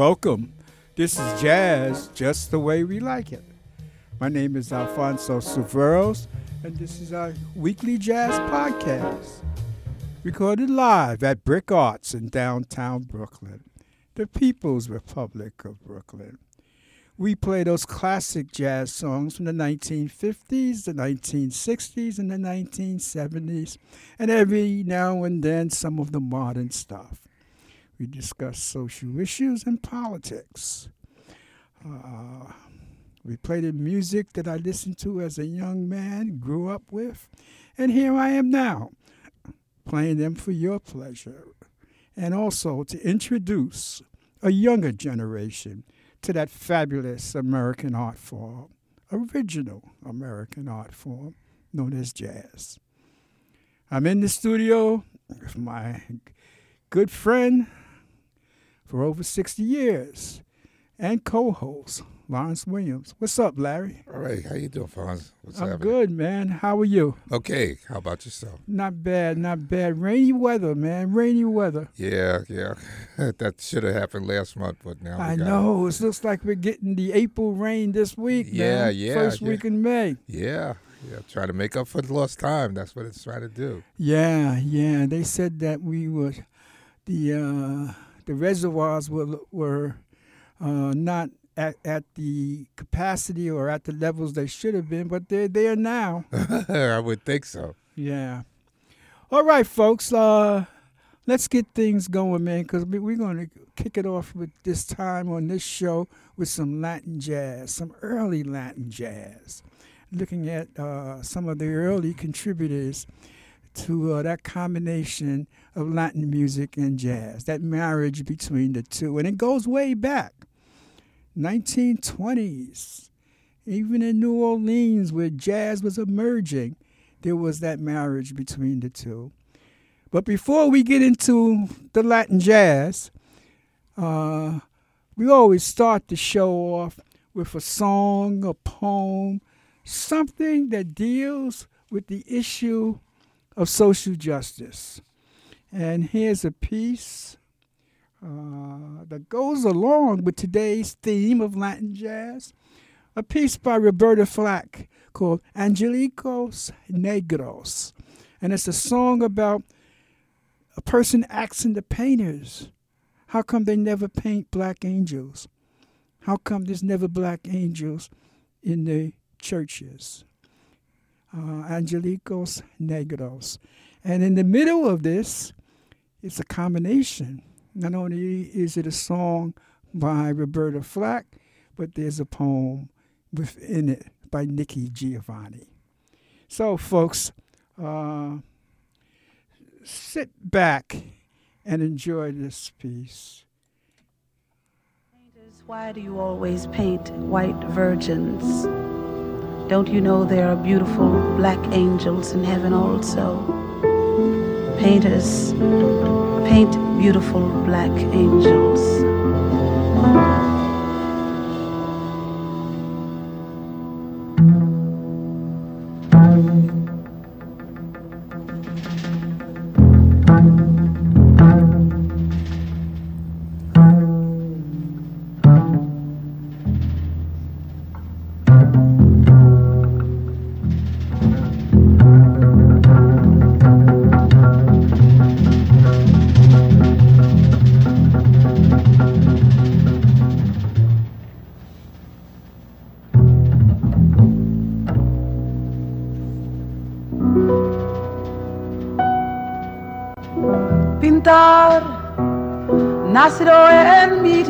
Welcome. This is Jazz, just the way we like it. My name is Alfonso Severos, and this is our weekly jazz podcast, recorded live at BRIC Arts in downtown Brooklyn, the People's Republic of Brooklyn. We play those classic jazz songs from the 1950s, the 1960s, and the 1970s, and every now and then some of the modern stuff. We discuss social issues and politics. Uh, we play the music that I listened to as a young man, grew up with, and here I am now, playing them for your pleasure, and also to introduce a younger generation to that fabulous American art form, original American art form known as jazz. I'm in the studio with my good friend for over 60 years and co-host Lawrence Williams. What's up, Larry? All right, how you doing, Fonz? What's I'm happening? good, man. How are you? Okay, how about yourself? Not bad, not bad. Rainy weather, man. Rainy weather. Yeah, yeah. that should have happened last month, but now we I know. It looks like we're getting the April rain this week. Yeah, man. yeah, First yeah. week in May. Yeah, yeah. Try to make up for the lost time. That's what it's trying to do. Yeah, yeah. They said that we were the uh, the reservoirs were were uh, not at, at the capacity or at the levels they should have been, but they're there now. I would think so. Yeah. All right, folks. Uh, let's get things going, man, because we're going to kick it off with this time on this show with some Latin jazz, some early Latin jazz. Looking at uh, some of the early contributors to uh, that combination of Latin music and jazz, that marriage between the two. And it goes way back, 1920s. Even in New Orleans, where jazz was emerging, there was that marriage between the two. But before we get into the Latin jazz, uh, we always start the show off with a song, a poem, something that deals with the issue of social justice. And here's a piece uh, that goes along with today's theme of Latin jazz, a piece by Roberta Flack called Angelitos Negros. And it's a song about a person asking the painters, how come they never paint black angels? How come there's never black angels in the churches? Uh, Angelitos Negros. And in the middle of this, it's a combination. Not only is it a song by Roberta Flack, but there's a poem within it by Nikki Giovanni. So, folks, uh, sit back and enjoy this piece. Why do you always paint white virgins? Don't you know there are beautiful black angels in heaven also? Painters, paint beautiful black angels. En mi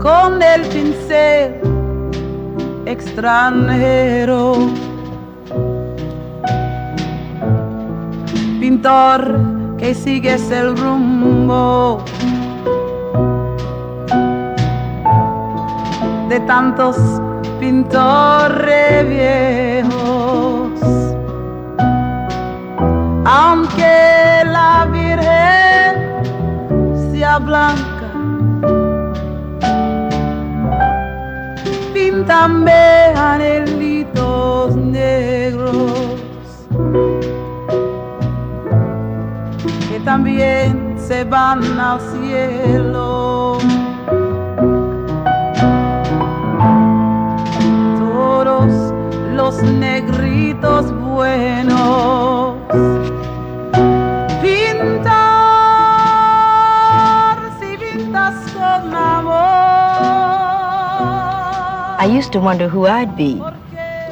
con el pincel extranjero. Pintor que sigues el rumbo de tantos pintores viejos. Aunque Virgen sea blanca, píntame anhelitos negros que también se van al cielo. Todos los negritos buenos I used to wonder who I'd be.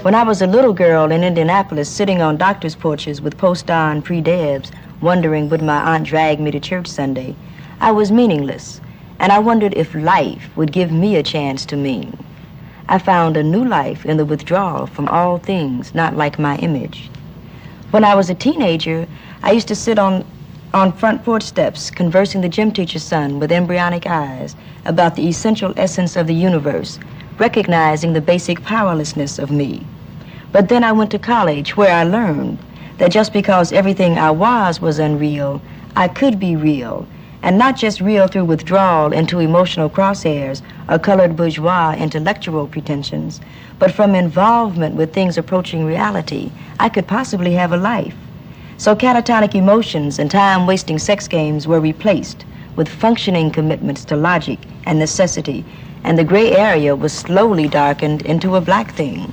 When I was a little girl in Indianapolis sitting on doctor's porches with post-on pre-debs, wondering would my aunt drag me to church Sunday, I was meaningless, and I wondered if life would give me a chance to mean. I found a new life in the withdrawal from all things not like my image. When I was a teenager, I used to sit on, on front porch steps conversing the gym teacher's son with embryonic eyes about the essential essence of the universe, recognizing the basic powerlessness of me. But then I went to college where I learned that just because everything I was was unreal, I could be real. And not just real through withdrawal into emotional crosshairs or colored bourgeois intellectual pretensions, but from involvement with things approaching reality, I could possibly have a life. So catatonic emotions and time wasting sex games were replaced with functioning commitments to logic and necessity, and the gray area was slowly darkened into a black thing.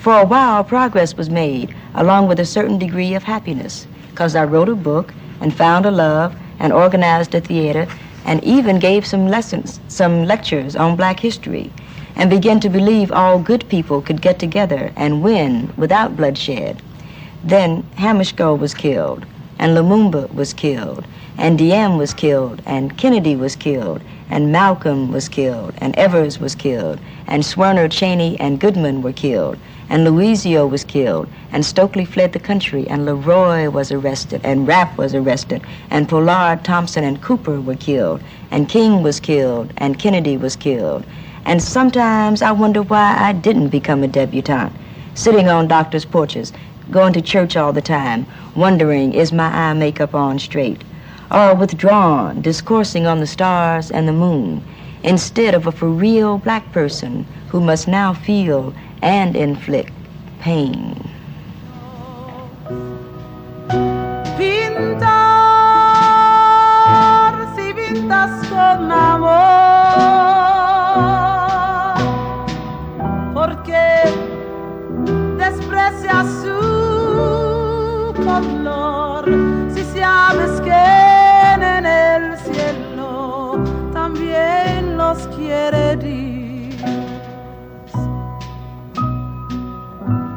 For a while, progress was made, along with a certain degree of happiness, because I wrote a book and found a love and organized a theater and even gave some lessons, some lectures on black history, and began to believe all good people could get together and win without bloodshed. Then Hammarskjöld was killed, and Lumumba was killed, and Diem was killed, and Kennedy was killed, and Malcolm was killed, and Evers was killed, and Schwerner Chaney and Goodman were killed, and Liuzzo was killed, and Stokely fled the country, and LeRoi was arrested, and Rap was arrested, and Pollard, Thompson, and Cooper were killed, and King was killed, and Kennedy was killed. And sometimes I wonder why I didn't become a debutante, sitting on doctors' porches, going to church all the time, wondering is my eye makeup on straight, or withdrawn, discoursing on the stars and the moon, instead of a for real black person who must now feel and inflict pain. Pintar si pintas con amor, los quiere Dios.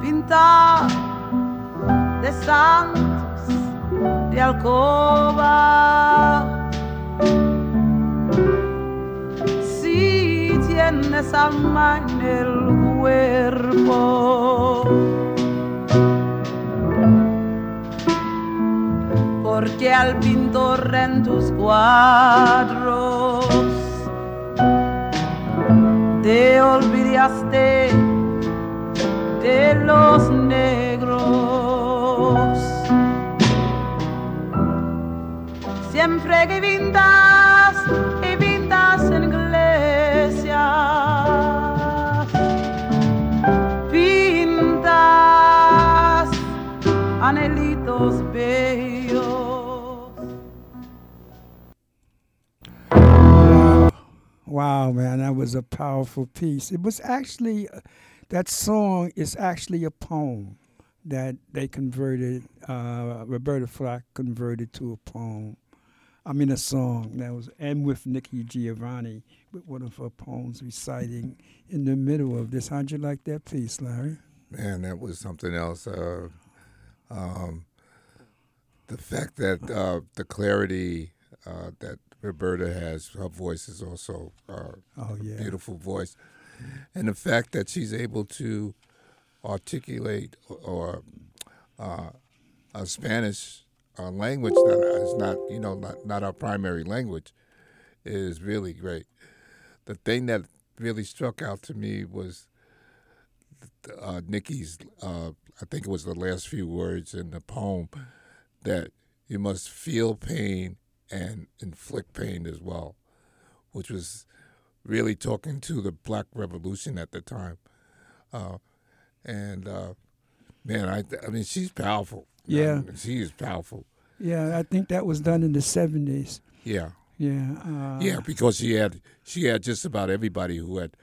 Pintar de santos de alcoba. Si tienes alma en el cuerpo, porque al pintor en tus cuadros te olvidaste de los negros. Siempre que pintas Wow, man, that was a powerful piece. It was actually, uh, that song is actually a poem that they converted, uh, Roberta Flack converted to a poem. I mean, a song that was, and with Nikki Giovanni, with one of her poems reciting in the middle of this. How'd you like that piece, Larry? Man, that was something else. Uh, um, the fact that uh, the clarity uh, that Roberta has, her voice is also uh, Oh, a yeah. beautiful voice, and the fact that she's able to articulate or uh, a Spanish uh, language that is not, you know, not, not our primary language is really great. The thing that really struck out to me was uh, Nikki's, uh, I think it was the last few words in the poem, that you must feel pain and inflict pain as well, which was really talking to the Black Revolution at the time. Uh, and uh, man, I, I mean, she's powerful. Yeah. she is powerful. Yeah, I think that was done in the seventies. Yeah, Yeah. Uh, yeah, because she had she had just about everybody who had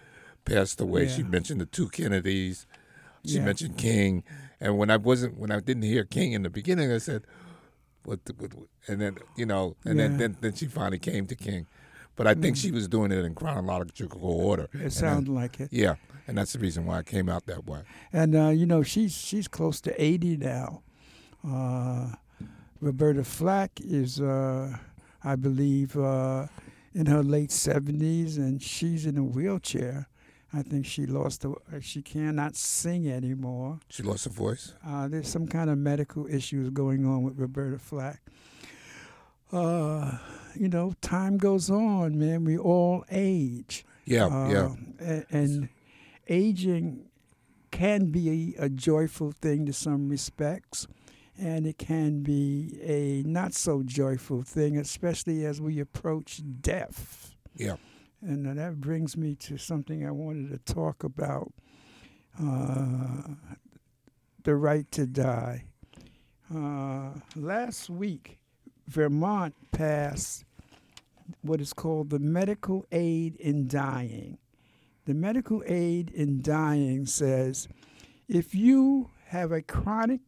passed away. She mentioned the two Kennedys. She Yeah. mentioned King, and when I wasn't when I didn't hear King in the beginning, I said, "What?" What what-" and then you know, and Yeah. then, then then she finally came to King, but I think she was doing it in chronological order. It sounded like it. yeah, and that's the reason why it came out that way. And uh, you know, she's she's close to eighty now. Uh, Roberta Flack is, uh, I believe, uh, in her late seventies, and she's in a wheelchair. I think she lost. The, she cannot sing anymore. She lost her voice. Uh, there's some kind of medical issues going on with Roberta Flack. Uh, you know, time goes on, man. We all age. Yeah, yeah. Um, a- And, aging can be a joyful thing to some respects, and it can be a not so joyful thing, especially as we approach death. Yeah. And that brings me to something I wanted to talk about uh, the right to die. Uh, last week, Vermont passed what is called the medical aid in dying. The medical aid in dying says if you have a chronic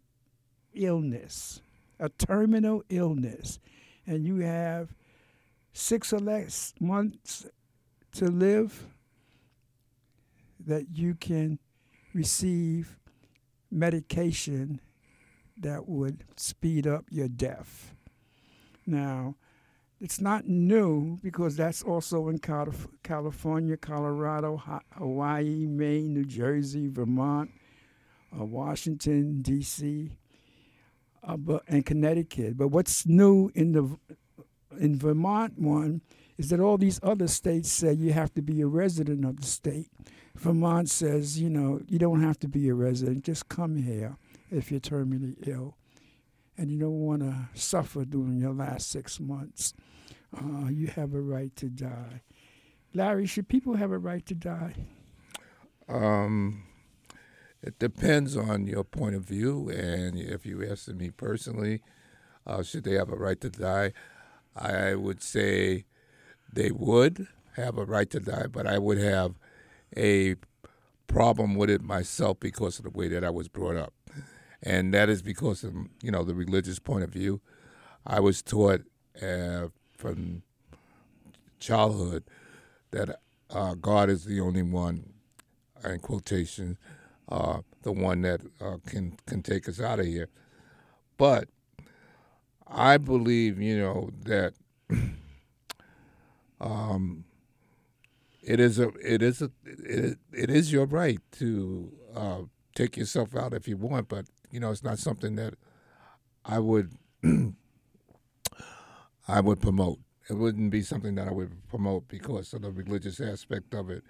illness, a terminal illness, and you have six or less months to live, that you can receive medication that would speed up your death. Now, it's not new because that's also in Calif- California, Colorado, Hawaii, Maine, New Jersey, Vermont, uh, Washington, D.C., uh, but, and Connecticut. But what's new in the in Vermont one is that all these other states say you have to be a resident of the state. Vermont says, you know, you don't have to be a resident, just come here if you're terminally ill and you don't want to suffer during your last six months. Uh, you have a right to die. Larry, should people have a right to die? Um, it depends on your point of view, and if you ask me personally, uh, should they have a right to die? I would say they would have a right to die, but I would have a problem with it myself because of the way that I was brought up, and that is because of you know the religious point of view. I was taught uh, from childhood that uh, God is the only one in quotation, uh, the one that uh, can can take us out of here. But I believe, you know, that um, it is a it is a it, it is your right to uh, take yourself out if you want, but you know, it's not something that I would I would promote. It wouldn't be something that I would promote because of the religious aspect of it.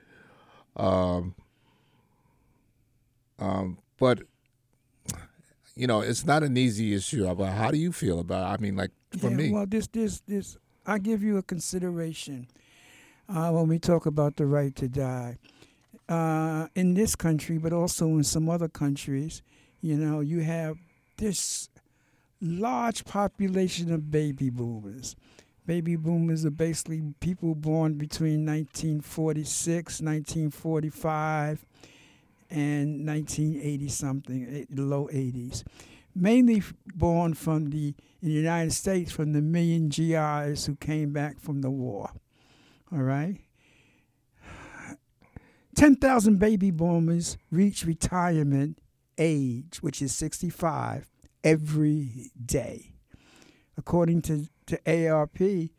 Um, um, but you know, it's not an easy issue. About how do you feel about? It? I mean, like for yeah, me, Well, this, this, this, I give you a consideration uh, when we talk about the right to die. Uh, in this country, but also in some other countries, you know, you have this large population of baby boomers. Baby boomers are basically people born between 1946, 1945, and 1980 something, low 80s. Mainly born from the in the United States from the million GIs who came back from the war. All right. 10,000 baby boomers reach retirement age, which is 65, every day. According to, to AARP,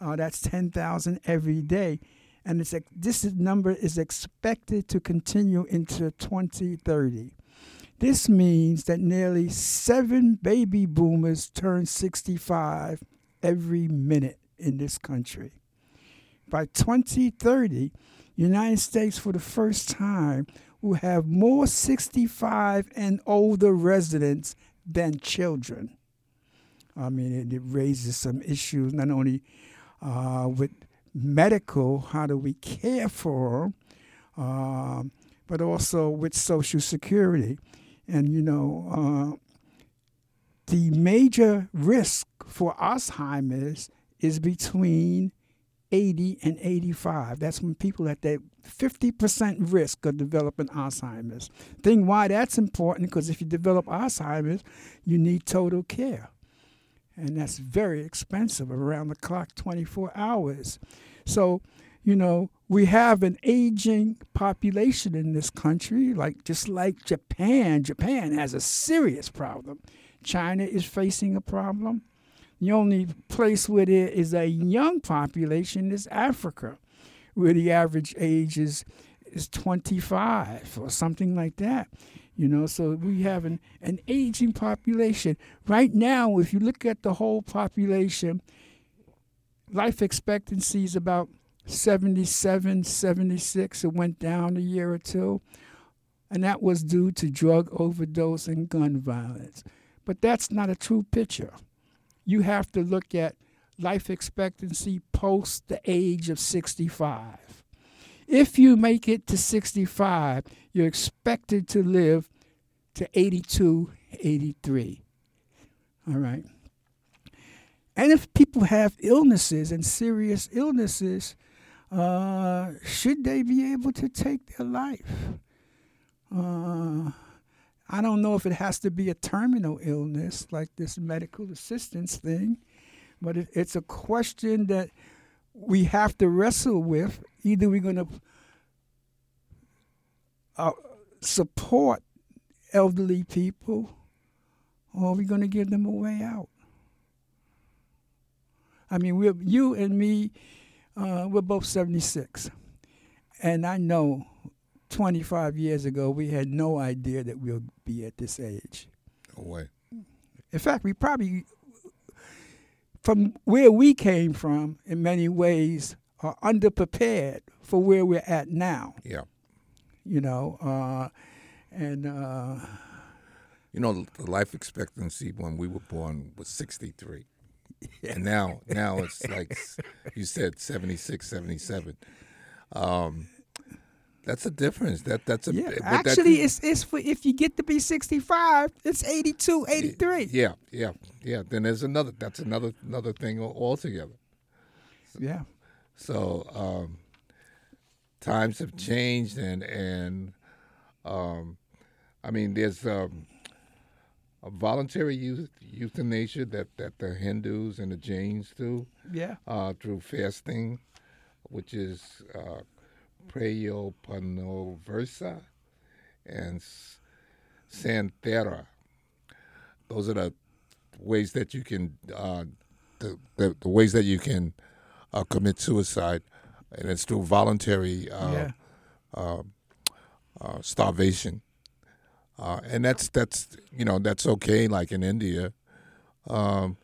uh, that's 10,000 every day. And it's, this number is expected to continue into 2030. This means that nearly seven baby boomers turn 65 every minute in this country. By 2030, United States, for the first time, will have more 65 and older residents than children. I mean, it, it raises some issues not only uh, with medical, how do we care for them, um, but also with Social Security. And, you know, uh, the major risk for Alzheimer's is between 80 and 85. That's when people at that 50% risk of developing Alzheimer's. Think why that's important because if you develop Alzheimer's, you need total care. And that's very expensive, around the clock, 24 hours. So, you know, we have an aging population in this country, like just like Japan. Japan has a serious problem. China is facing a problem. The only place where there is a young population is Africa, where the average age is is 25 or something like that. You know, so we have an, an aging population. Right now, if you look at the whole population, life expectancy is about 77, 76. It went down a year or two. And that was due to drug overdose and gun violence. But that's not a true picture. You have to look at life expectancy post the age of 65. If you make it to 65, you're expected to live to 82, 83. All right. And if people have illnesses and serious illnesses, uh, should they be able to take their life? Uh, I don't know if it has to be a terminal illness like this medical assistance thing, but it, it's a question that we have to wrestle with. Either we're going to uh, support elderly people or we're going to give them a way out. I mean, you and me, uh, we're both 76. And I know 25 years ago, we had no idea that we'll be at this age. No way. In fact, we probably, from where we came from, in many ways, are underprepared for where we're at now. Yeah. You know, uh, and. Uh, you know, the life expectancy when we were born was 63. And now, now it's like you said, 76, 77. Um, that's a difference. That that's a yeah. Actually, it's it's for if you get to be 65, it's 82, 83. Yeah, yeah, yeah. Then there's another. That's another another thing altogether. Yeah. So um, times have changed, and and um, I mean, there's um, voluntary youth, euthanasia that that the Hindus and the Jains do. Yeah. Uh, through fasting, which is. Uh, and Santhara. Those are the ways that you can uh, the, the, the ways that you can uh, commit suicide, and it's through voluntary uh, yeah. Uh, uh, starvation, uh, and that's that's you know that's okay. Like in India, um,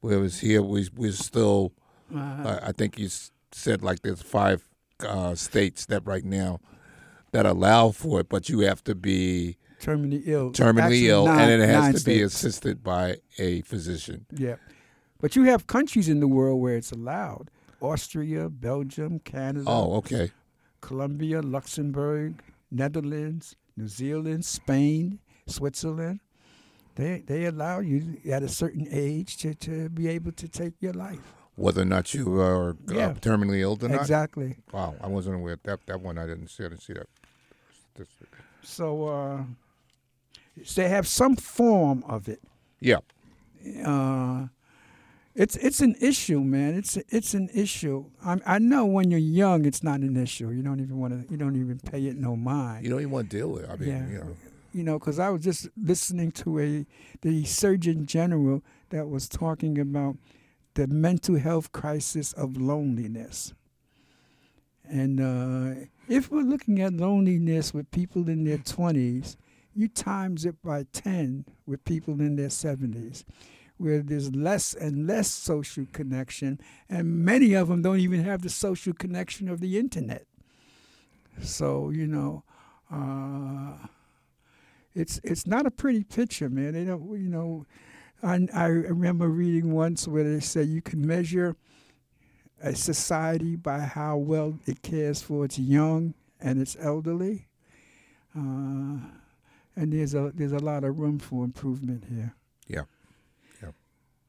whereas here we we're still. Uh-huh. I think you said like there's five uh, states that right now that allow for it, but you have to be terminally ill, terminally Actually, ill, nine, and it has to states. be assisted by a physician. Yeah, but you have countries in the world where it's allowed: Austria, Belgium, Canada. Oh, okay. Colombia, Luxembourg, Netherlands, New Zealand, Spain, Switzerland. They they allow you at a certain age to, to be able to take your life. Whether or not you are uh, terminally ill or not. Exactly. Wow, I wasn't aware that that one. I didn't see. I didn't see that. So uh, they have some form of it. Yeah, uh, it's it's an issue, man. It's it's an issue. I I know when you're young, it's not an issue. You don't even want to. You don't even pay it no mind. you don't even want to deal with. it. I mean, Yeah. you know, You know, because I was just listening to a the Surgeon General that was talking about the mental health crisis of loneliness. And uh, if we're looking at loneliness with people in their 20s, you times it by 10 with people in their 70s, where there's less and less social connection, and many of them don't even have the social connection of the internet. So, you know, uh, it's it's not a pretty picture, man. They don't, you know. I, I remember reading once where they said you can measure a society by how well it cares for its young and its elderly, uh, and there's a there's a lot of room for improvement here. yeah.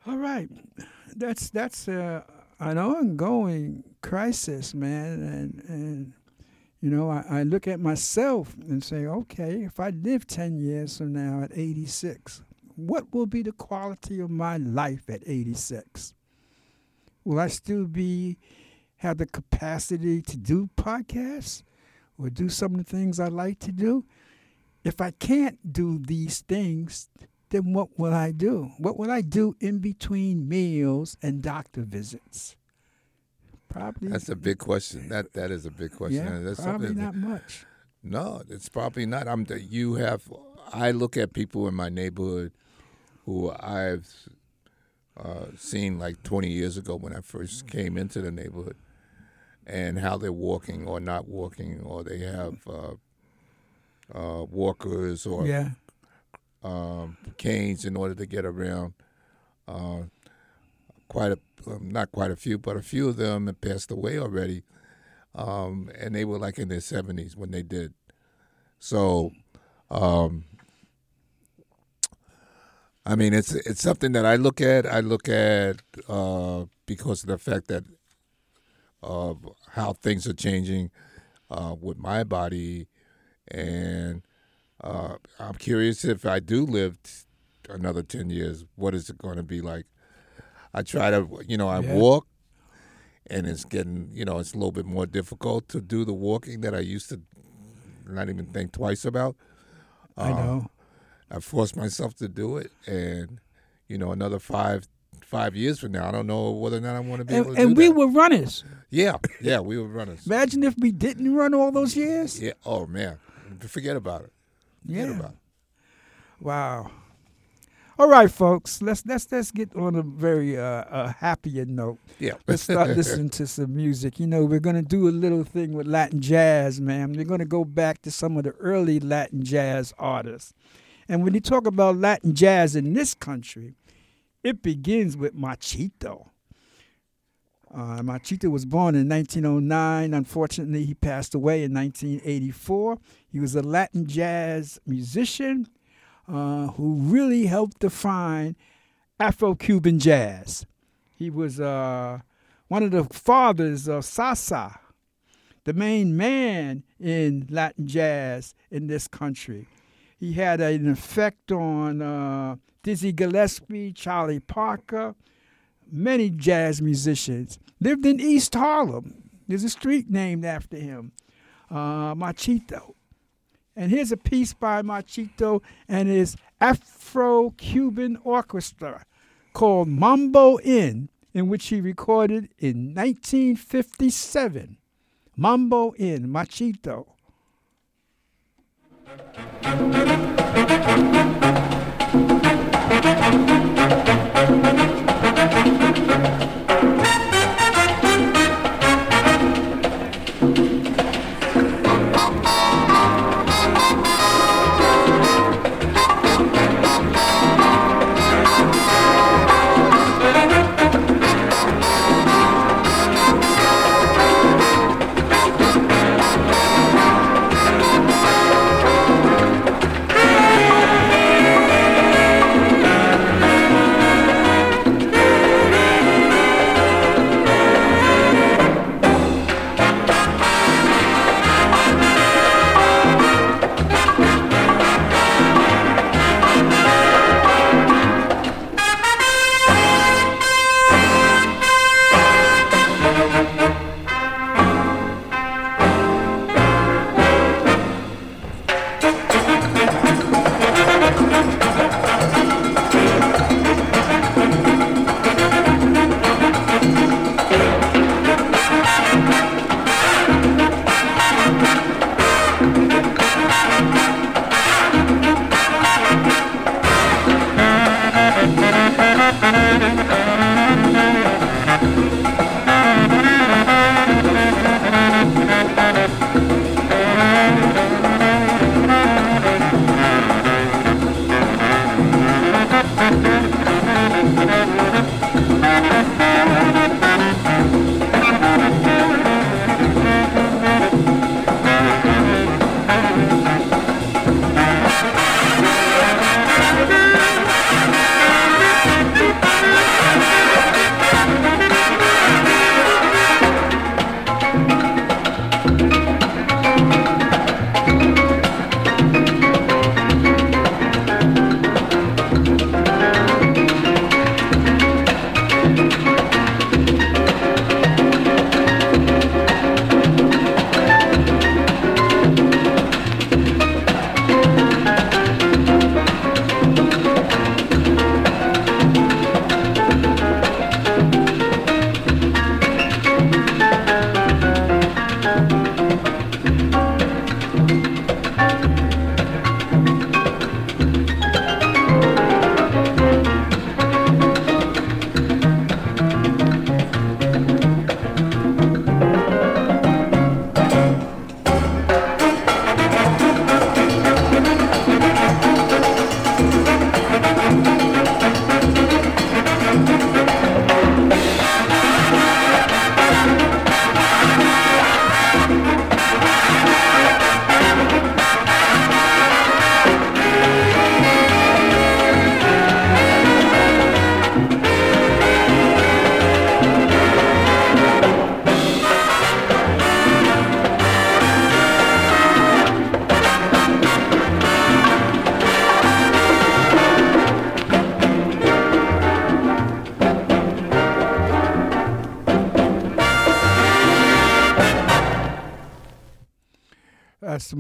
All right, that's that's uh, an ongoing crisis, man, and and you know I, I look at myself and say, okay, if I live ten years from now at 86, what will be the quality of my life at 86? Will I still be have the capacity to do podcasts or do some of the things I like to do? If I can't do these things, then what will I do? What will I do in between meals and doctor visits? Probably. That's a big question. That that is a big question. Yeah, That's probably not much. No, it's probably not. I'm. You have. I look at people in my neighborhood who I've uh, seen like 20 years ago when I first came into the neighborhood, and how they're walking or not walking, or they have uh, uh, walkers or Yeah. Um, canes in order to get around. Uh, quite a, um, not quite a few, but a few of them have passed away already, um, and they were like in their seventies when they did. So, um, I mean, it's it's something that I look at. I look at uh, because of the fact that of how things are changing uh, with my body, and uh, I'm curious if I do live t- another ten years, what is it going to be like? I try to, you know, I Yeah. walk, and it's getting, you know, it's a little bit more difficult to do the walking that I used to not even think twice about. I Um, know. I forced myself to do it, and you know, another five five years from now, I don't know whether or not I want to be And, able to and we that. were runners. yeah, yeah, we were runners. Imagine if we didn't run all those years. Yeah. Oh man, forget about it. Forget Yeah. Wow. All right, folks. Let's let's let's get on a very uh, uh, happier note. Yeah. Let's start listening to some music. You know, we're gonna do a little thing with Latin jazz, man. We're gonna go back to some of the early Latin jazz artists. And when you talk about Latin jazz in this country, it begins with Machito. Uh, Machito was born in 1909. Unfortunately, he passed away in 1984. He was a Latin jazz musician uh, who really helped define Afro Cuban jazz. He was uh, one of the fathers of salsa, the main man in Latin jazz in this country. He had an effect on uh, Dizzy Gillespie, Charlie Parker, many jazz musicians. Lived in East Harlem. There's a street named after him, uh, Machito. And here's a piece by Machito and his Afro Cuban Orchestra called Mambo Inn, in which he recorded in 1957. Mambo Inn, Machito.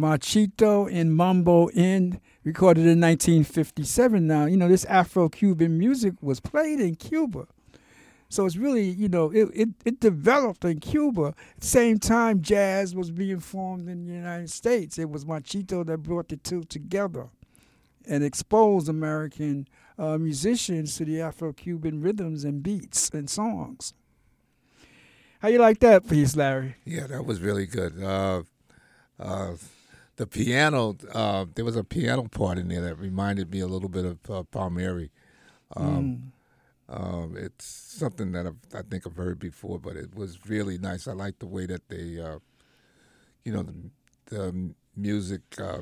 Machito in Mambo Inn, recorded in 1957. Now, you know, this Afro Cuban music was played in Cuba. So it's really, you know, it, it, it developed in Cuba. Same time, jazz was being formed in the United States. It was Machito that brought the two together and exposed American uh, musicians to the Afro Cuban rhythms and beats and songs. How you like that piece, Larry? Yeah, that was really good. Uh, uh, the piano, uh, there was a piano part in there that reminded me a little bit of uh, Palmieri. Um, mm. um, it's something that I've, i think I've heard before, but it was really nice. I like the way that they, uh, you know, the, the music, uh,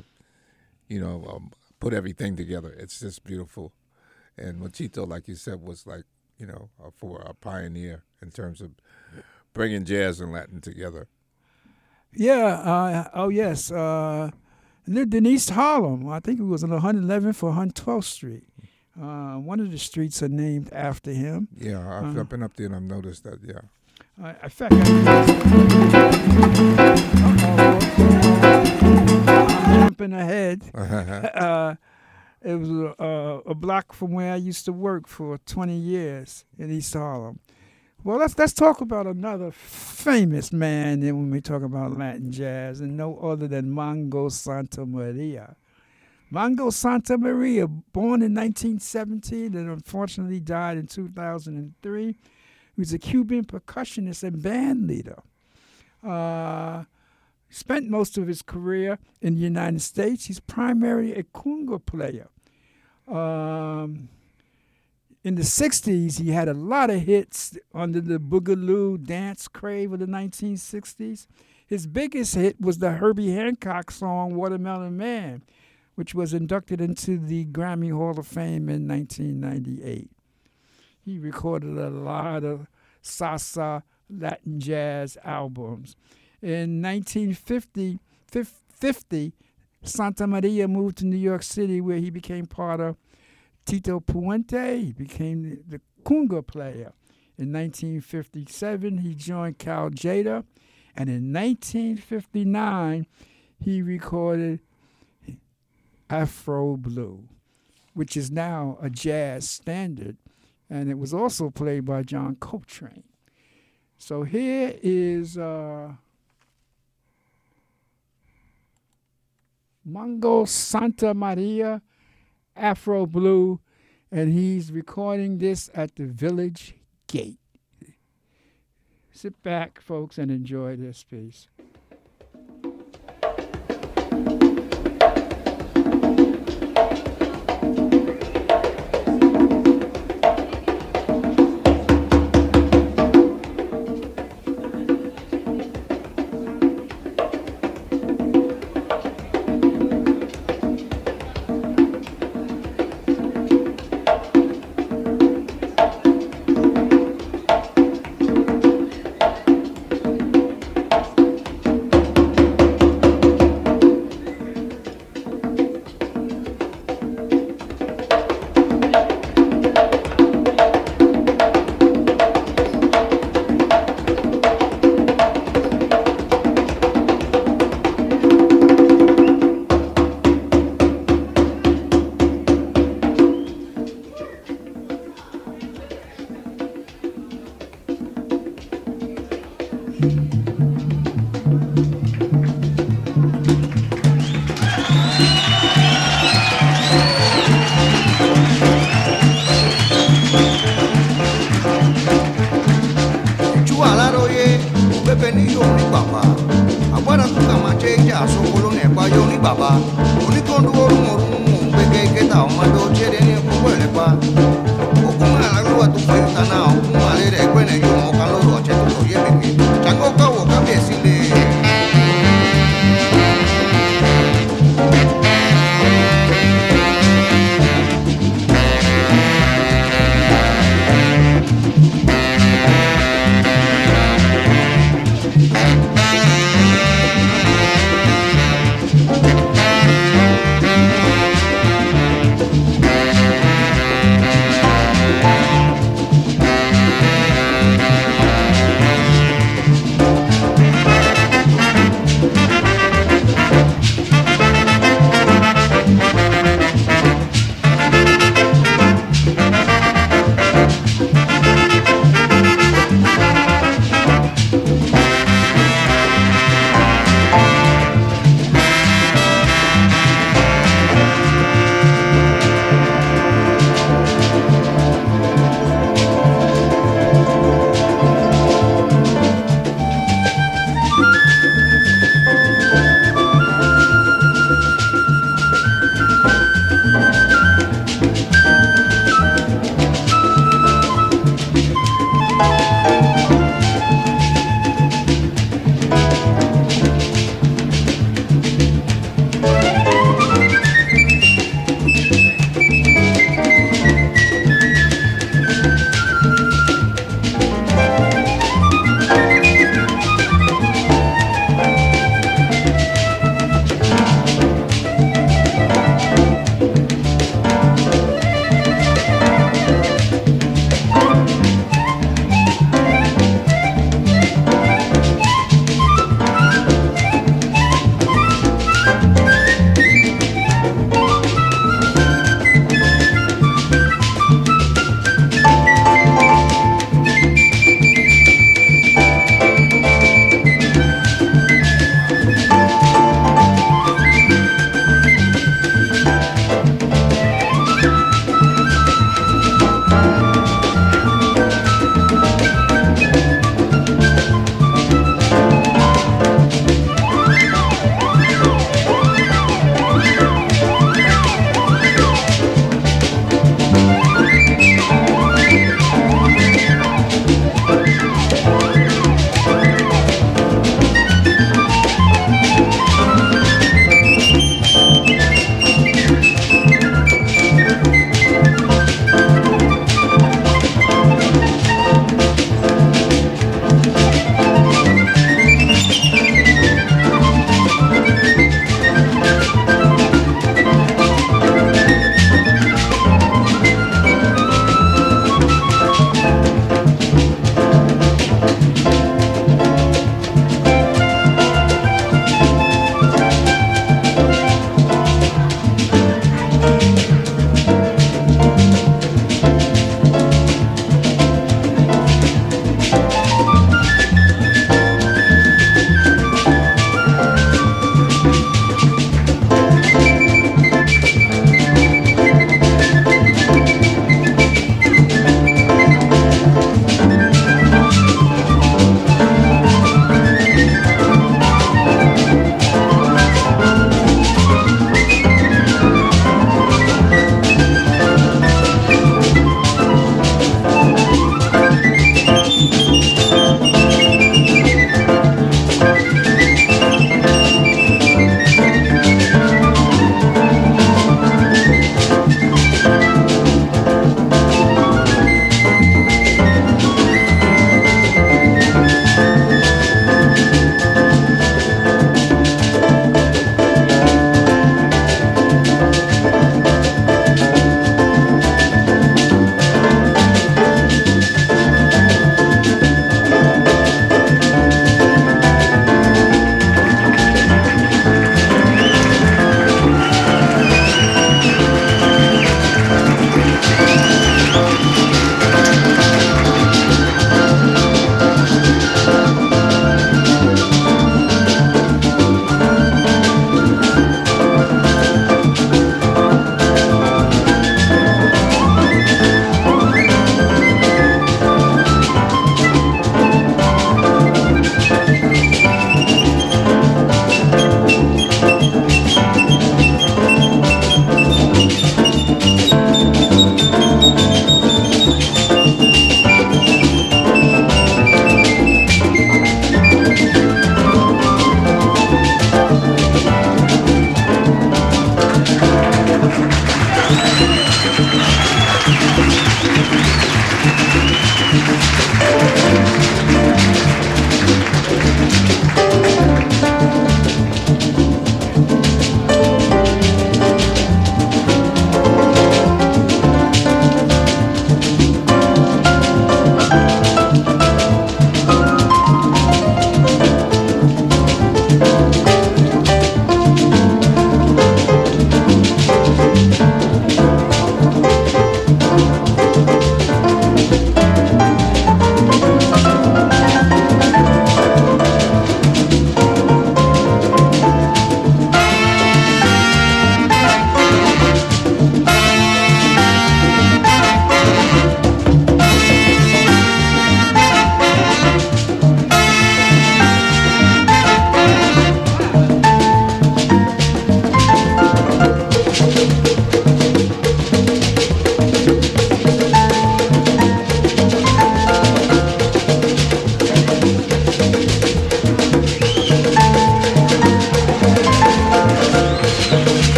you know, um, put everything together. It's just beautiful. And Machito, like you said, was like, you know, for a pioneer in terms of bringing jazz and Latin together. Yeah. Uh, oh, yes. Uh, lived in East Harlem. I think it was on 111th or 112th Street. Uh, one of the streets are named after him. Yeah, I've, uh, I've been up there and I've noticed that. Yeah. Uh, in fact, I'm jumping ahead. uh, it was a, a, block from where I used to work for 20 years in East Harlem. Well, let's let's talk about another famous man when we talk about Latin jazz, and no other than Mongo Santa Maria. Mongo Santa Maria, born in 1917 and unfortunately died in 2003, he was a Cuban percussionist and band leader. Uh, spent most of his career in the United States. He's primarily a conga player. Um, in the 60s, he had a lot of hits under the Boogaloo dance crave of the 1960s. His biggest hit was the Herbie Hancock song Watermelon Man, which was inducted into the Grammy Hall of Fame in 1998. He recorded a lot of salsa, Latin jazz albums. In 1950, 50, Santa Maria moved to New York City, where he became part of Tito Puente, became the conga player. In 1957, he joined Cal Tjader, and in 1959, he recorded Afro Blue, which is now a jazz standard, and it was also played by John Coltrane. So here is uh, Mongo Santa Maria Afro Blue, and he's recording this at the Village Gate. Sit back, folks, and enjoy this piece. Baba, bàbá. Oníkóńdúwó. ló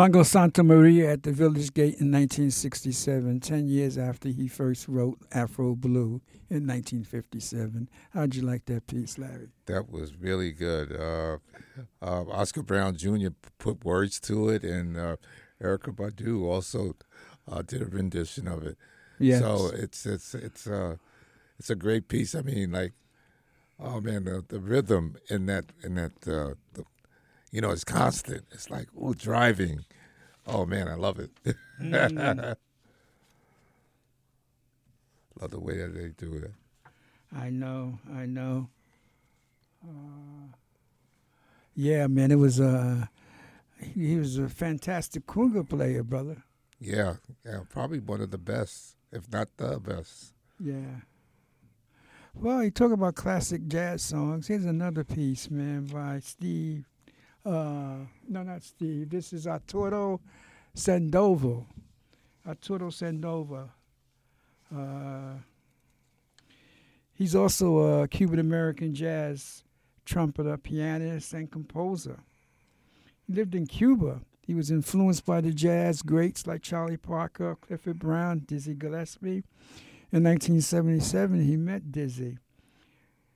Mongo Santamaria at the Village Gate in 1967, 10 years after he first wrote Afro Blue in 1957. How'd you like that piece, Larry? That was really good. Uh, uh, Oscar Brown Jr. put words to it, and uh, Erykah Badu also uh, did a rendition of it. Yes. So it's it's it's uh it's a great piece. I mean, like, oh man, the, the rhythm in that in that uh, you know, it's constant. It's like oh, driving. Oh man, I love it. Mm. love the way that they do it. I know, I know. Uh, yeah, man, it was uh, he, was a fantastic conga player, brother. Yeah, yeah, probably one of the best, if not the best. Yeah. Well, you talk about classic jazz songs. Here's another piece, man, by Steve. Uh, no, not Steve. This is Arturo Sandoval. Arturo Sandoval. Uh, he's also a Cuban American jazz trumpeter, pianist, and composer. He lived in Cuba. He was influenced by the jazz greats like Charlie Parker, Clifford Brown, Dizzy Gillespie. In 1977, he met Dizzy,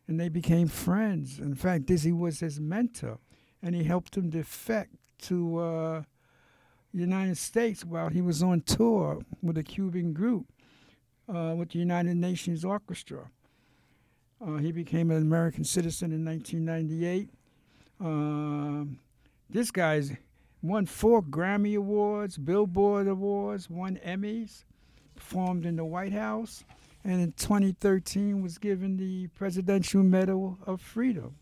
and they became friends. In fact, Dizzy was his mentor, and he helped him defect to uh, the United States while he was on tour with a Cuban group uh, with the United Nations Orchestra. Uh, he became an American citizen in 1998. Um, this guy's won four Grammy Awards, Billboard Awards, won Emmys, performed in the White House, and in 2013 was given the Presidential Medal of Freedom.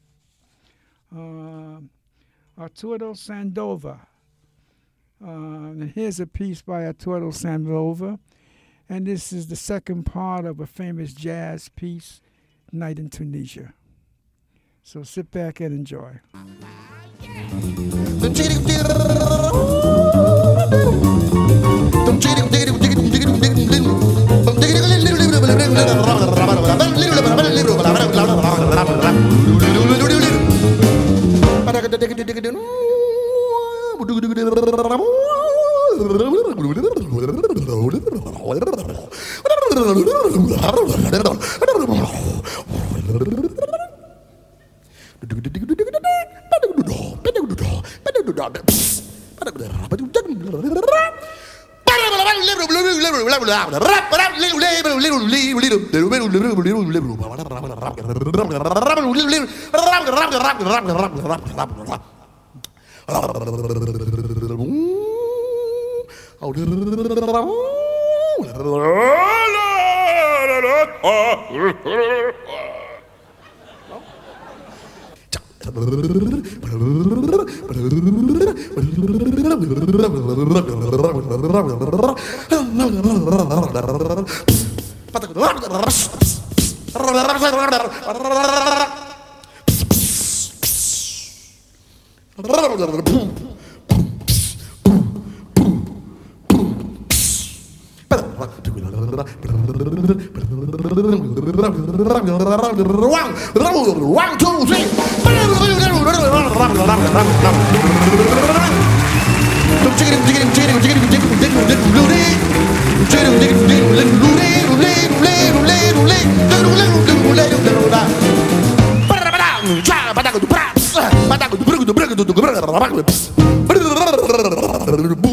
Uh, Arturo Sandoval. Uh, here's a piece by Arturo Sandoval, and this is the second part of a famous jazz piece, Night in Tunisia. So sit back and enjoy. gede-gede gede Oh, Boom. One, two, three. Boom,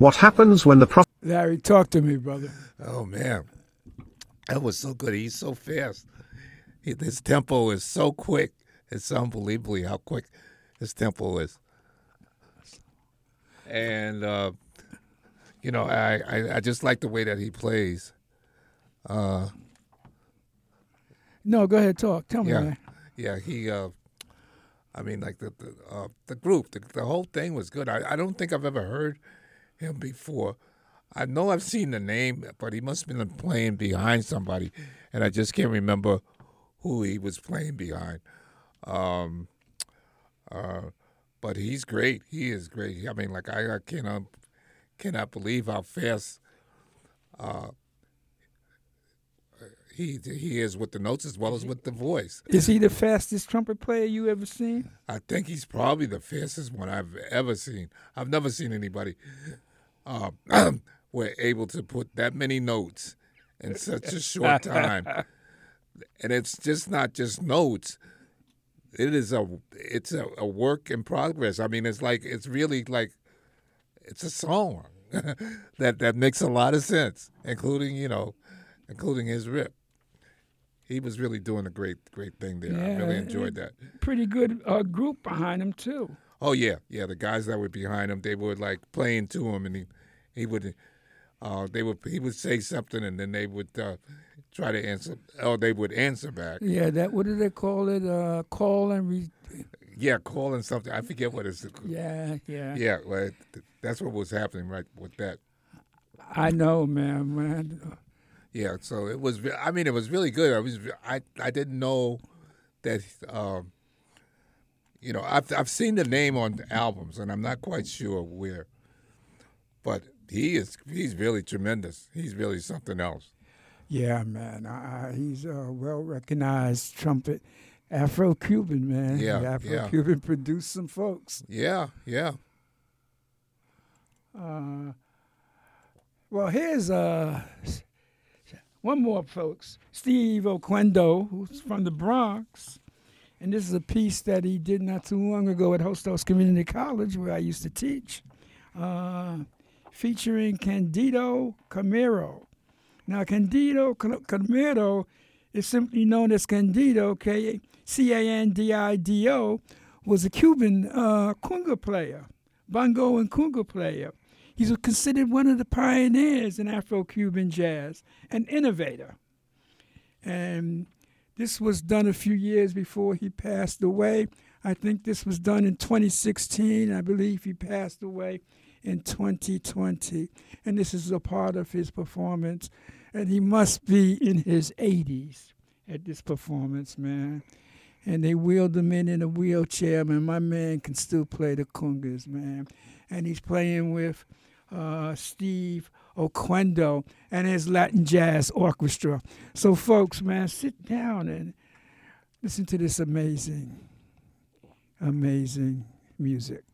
What happens when the prophet Larry, talk to me, brother. Oh man, that was so good. He's so fast. He, his tempo is so quick. It's unbelievably how quick his tempo is. And uh, you know, I, I I just like the way that he plays. No, go ahead, talk. Tell me, Yeah, man. yeah. He, uh, I mean, like the the, uh, the group, the, the whole thing was good. I, I don't think I've ever heard him before. I know I've seen the name, but he must have been playing behind somebody, and I just can't remember who he was playing behind. Um, uh, but he's great. He is great. I mean, like I, I cannot cannot believe how fast uh, he he is with the notes as well as with the voice. Is he the fastest trumpet player you ever seen? I think he's probably the fastest one I've ever seen. I've never seen anybody uh, were able to put that many notes in such a short time, and it's just not just notes. It is a it's a, a work in progress. I mean, it's like it's really like it's a song that that makes a lot of sense, including you know, including his rip. He was really doing a great great thing there. I really enjoyed that. Pretty good uh, group behind him too. Oh yeah, yeah. The guys that were behind him, they were like playing to him, and he, he would, uh, they would, he would say something, and then they would uh, try to answer, or they would answer back. Yeah, that what do they call it? Uh, call and re- Yeah, and something. I forget what it's. yeah, yeah, Yeah, well, that's what was happening right with that. I know, man, man. Yeah, so it was. I mean, it was really good. I was. I I didn't know that. Um, you know, I've I've seen the name on the albums, and I'm not quite sure where. But he is. He's really tremendous. He's really something else. Yeah, man. Uh, he's a well recognized trumpet, Afro Cuban man. Yeah, Afro Cuban produced some folks. Yeah, yeah. Uh, well, here's uh, one more, folks. Steve Oquendo, who's from the Bronx. And this is a piece that he did not too long ago at Hostos Community College, where I used to teach. Uh, featuring Candido Camero. Now, Candido Camero is simply known as Candido, K C A N D I D O, was a Cuban uh, conga player, bongo and conga player. He's considered one of the pioneers in Afro Cuban jazz, an innovator. And this was done a few years before he passed away. I think this was done in 2016. I believe he passed away in 2020. And this is a part of his performance. And he must be in his 80s at this performance, man. And they wheeled him in in a wheelchair, man. My man can still play the congas, man. And he's playing with uh, Steve Oquendo and his Latin Jazz Orchestra. So, folks, man, sit down and listen to this amazing, amazing music.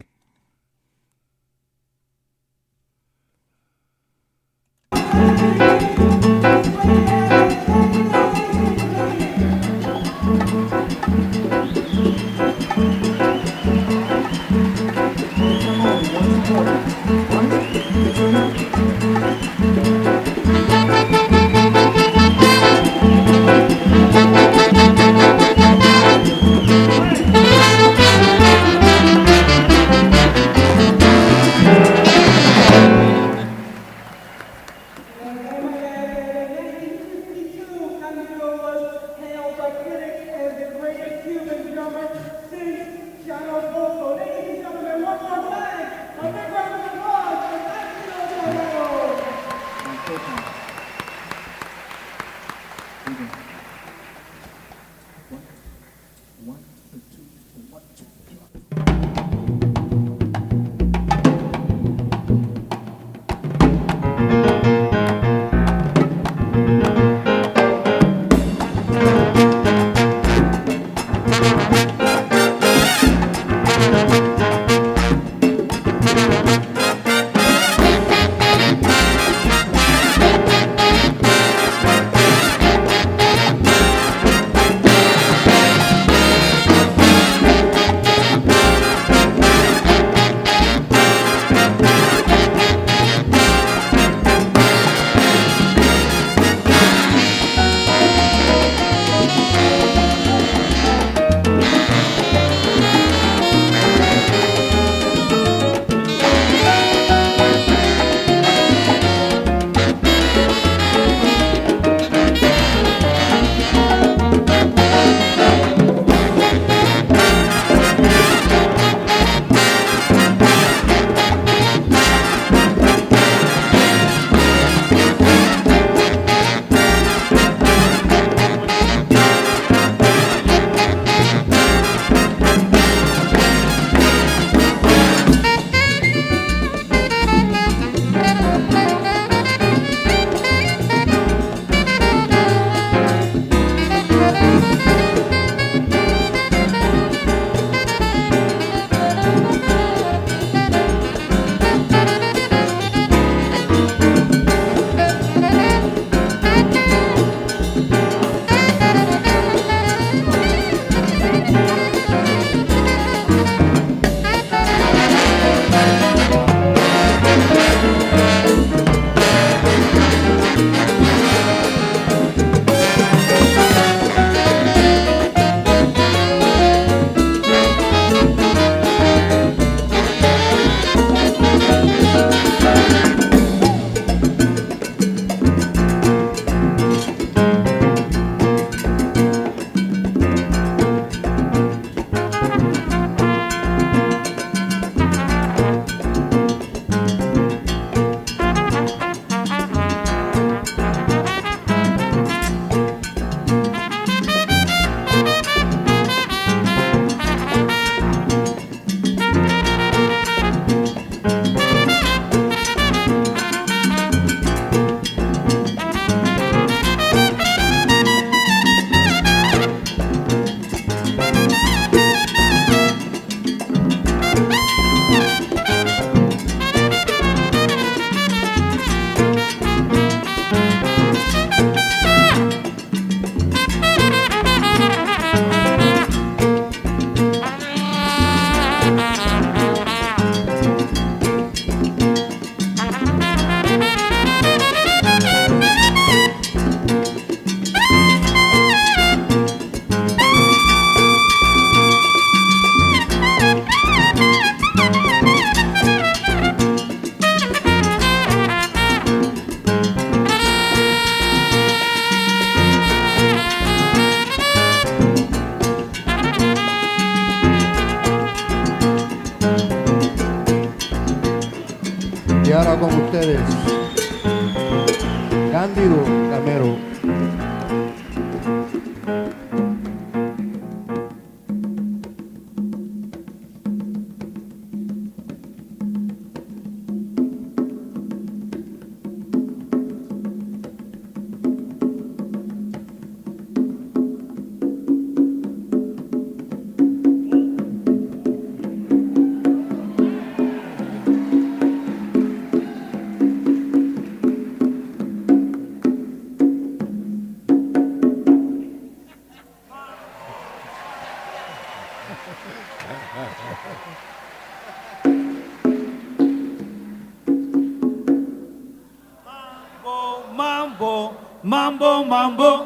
Mambo, mambo, mambo.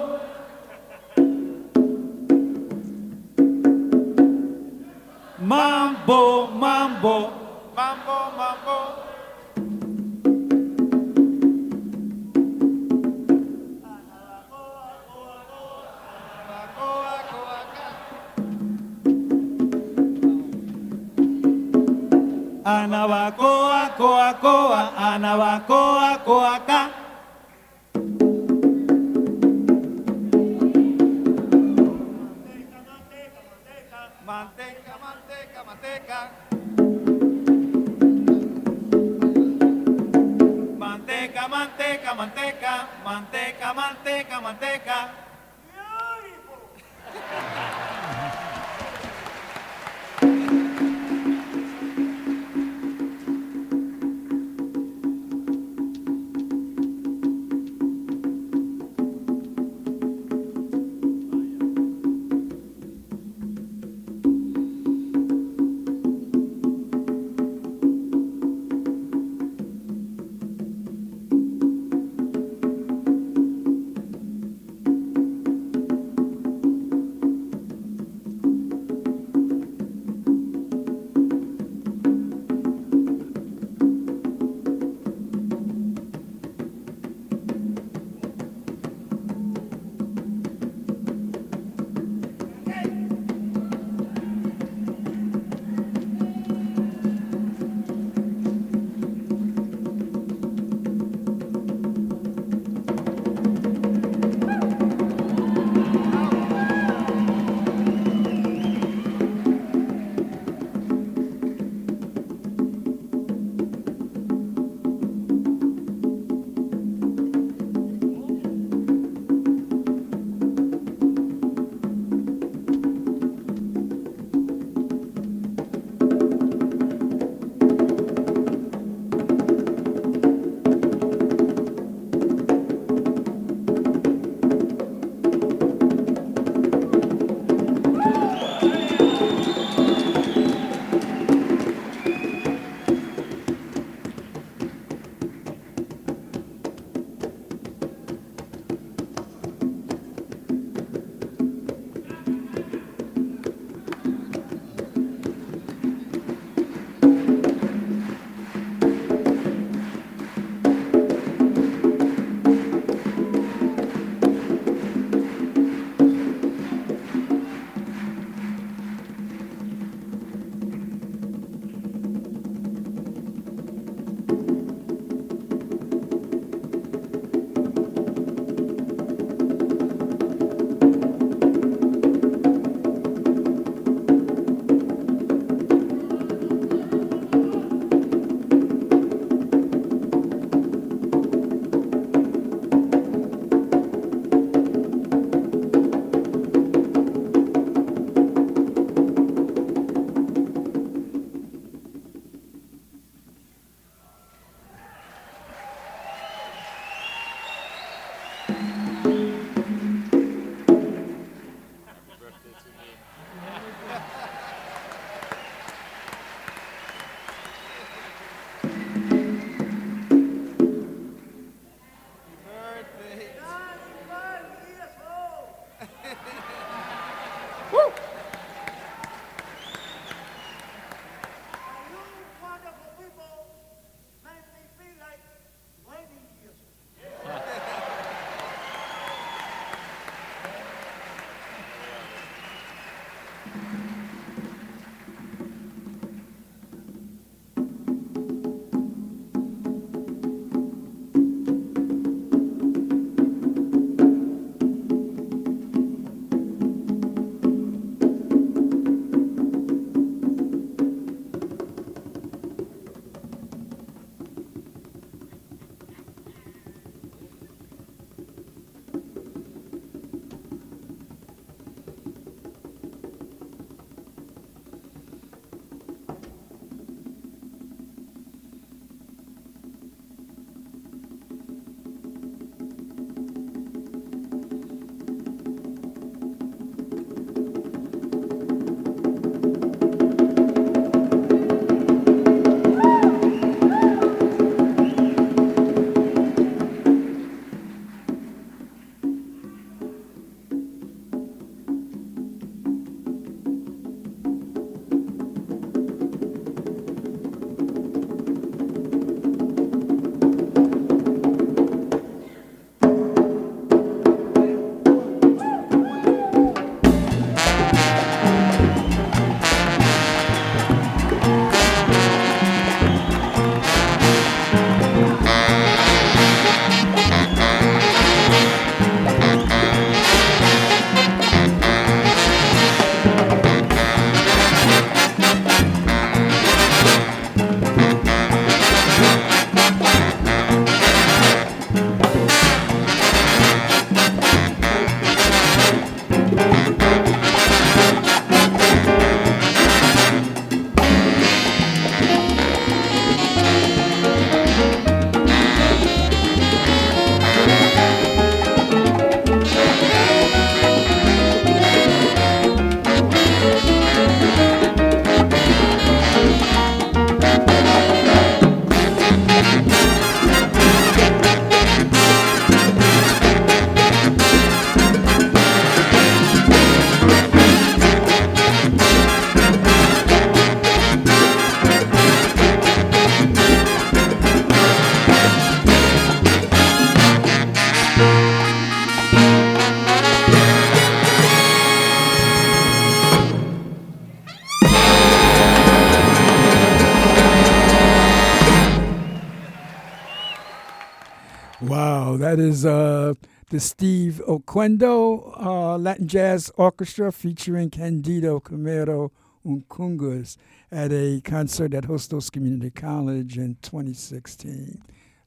That is uh, the Steve Oquendo uh, Latin Jazz Orchestra featuring Candido Camero on congas at a concert at Hostos Community College in 2016.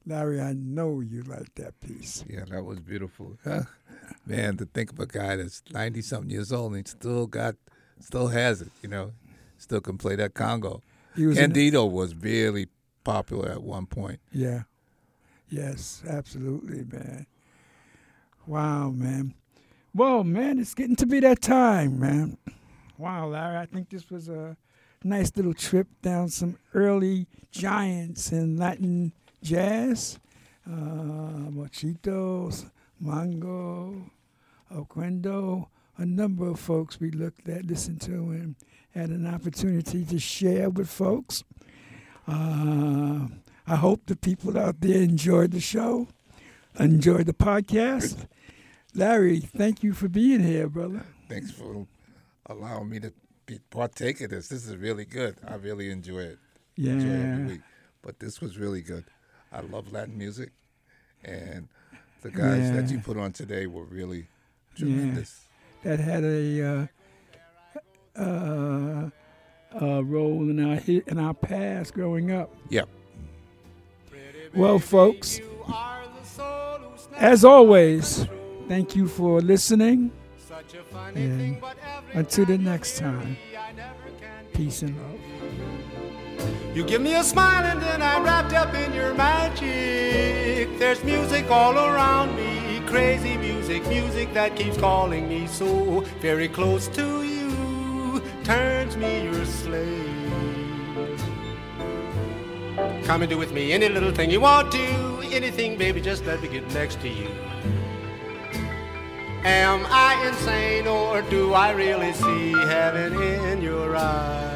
Larry, I know you like that piece. Yeah, that was beautiful. Man, to think of a guy that's ninety something years old and he still got, still has it. You know, still can play that conga. He was Candido was really popular at one point. Yeah. Yes, absolutely, man. Wow, man. Well, man, it's getting to be that time, man. Wow, Larry, I think this was a nice little trip down some early giants in Latin jazz. Uh, Machito's, Mongo, Oquendo, a number of folks we looked at, listened to, and had an opportunity to share with folks. Uh, I hope the people out there enjoyed the show, enjoyed the podcast. Larry, thank you for being here, brother. Thanks for allowing me to be partake of this. This is really good. I really enjoy it. Enjoy it Yeah. week. But this was really good. I love Latin music, and the guys that you put on today were really tremendous. That had a uh, uh, uh, role in our in our past growing up. Yep. Well, folks, as always, thank you for listening. And until the next time, peace and love. You give me a smile and then I'm wrapped up in your magic. There's music all around me, crazy music, music that keeps calling me so very close to you, turns me your slave. Come and do with me any little thing you want to, anything, baby, just let me get next to you. Am I insane or do I really see heaven in your eyes?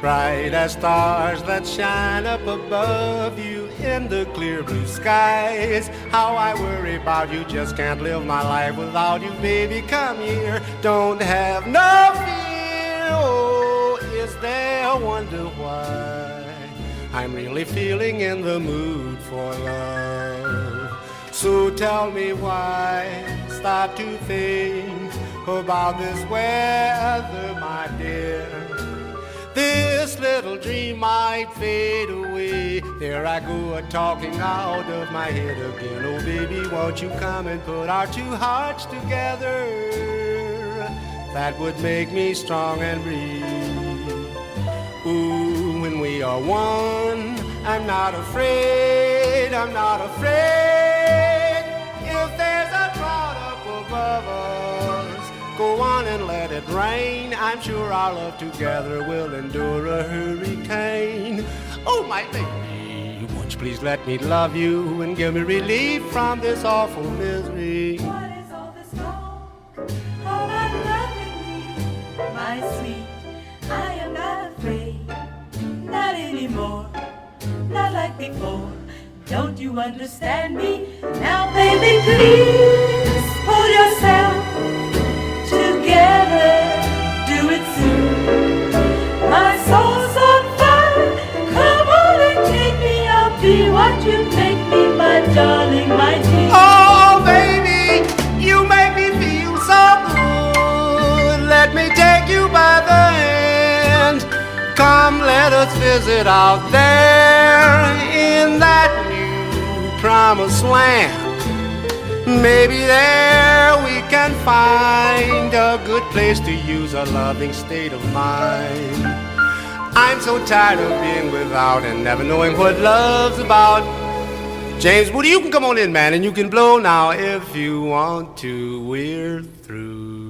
Bright as stars that shine up above you in the clear blue skies. How I worry about you, just can't live my life without you, baby. Come here, don't have no fear. Oh, is there a wonder why I'm really feeling in the mood for love? So tell me why, stop to think about this weather, my dear. This little dream might fade away. There I go, a talking out of my head again. Oh, baby, won't you come and put our two hearts together? That would make me strong and breathe. Ooh, we are one, I'm not afraid, I'm not afraid. If there's a cloud up above us, go on and let it rain. I'm sure our love together will endure a hurricane. Oh, my baby, won't you please let me love you and give me relief from this awful misery? What is all this talk about loving me, my sweet? I am not afraid, not anymore, not like before. Don't you understand me? Now, baby, please pull yourself together. Do it soon. My soul's on fire. Come on and take me. I'll be what you make me, my darling, my dear. Oh, Come, let us visit out there in that new promised land. Maybe there we can find a good place to use a loving state of mind. I'm so tired of being without and never knowing what love's about. James Woody, you can come on in, man, and you can blow now if you want to. We're through.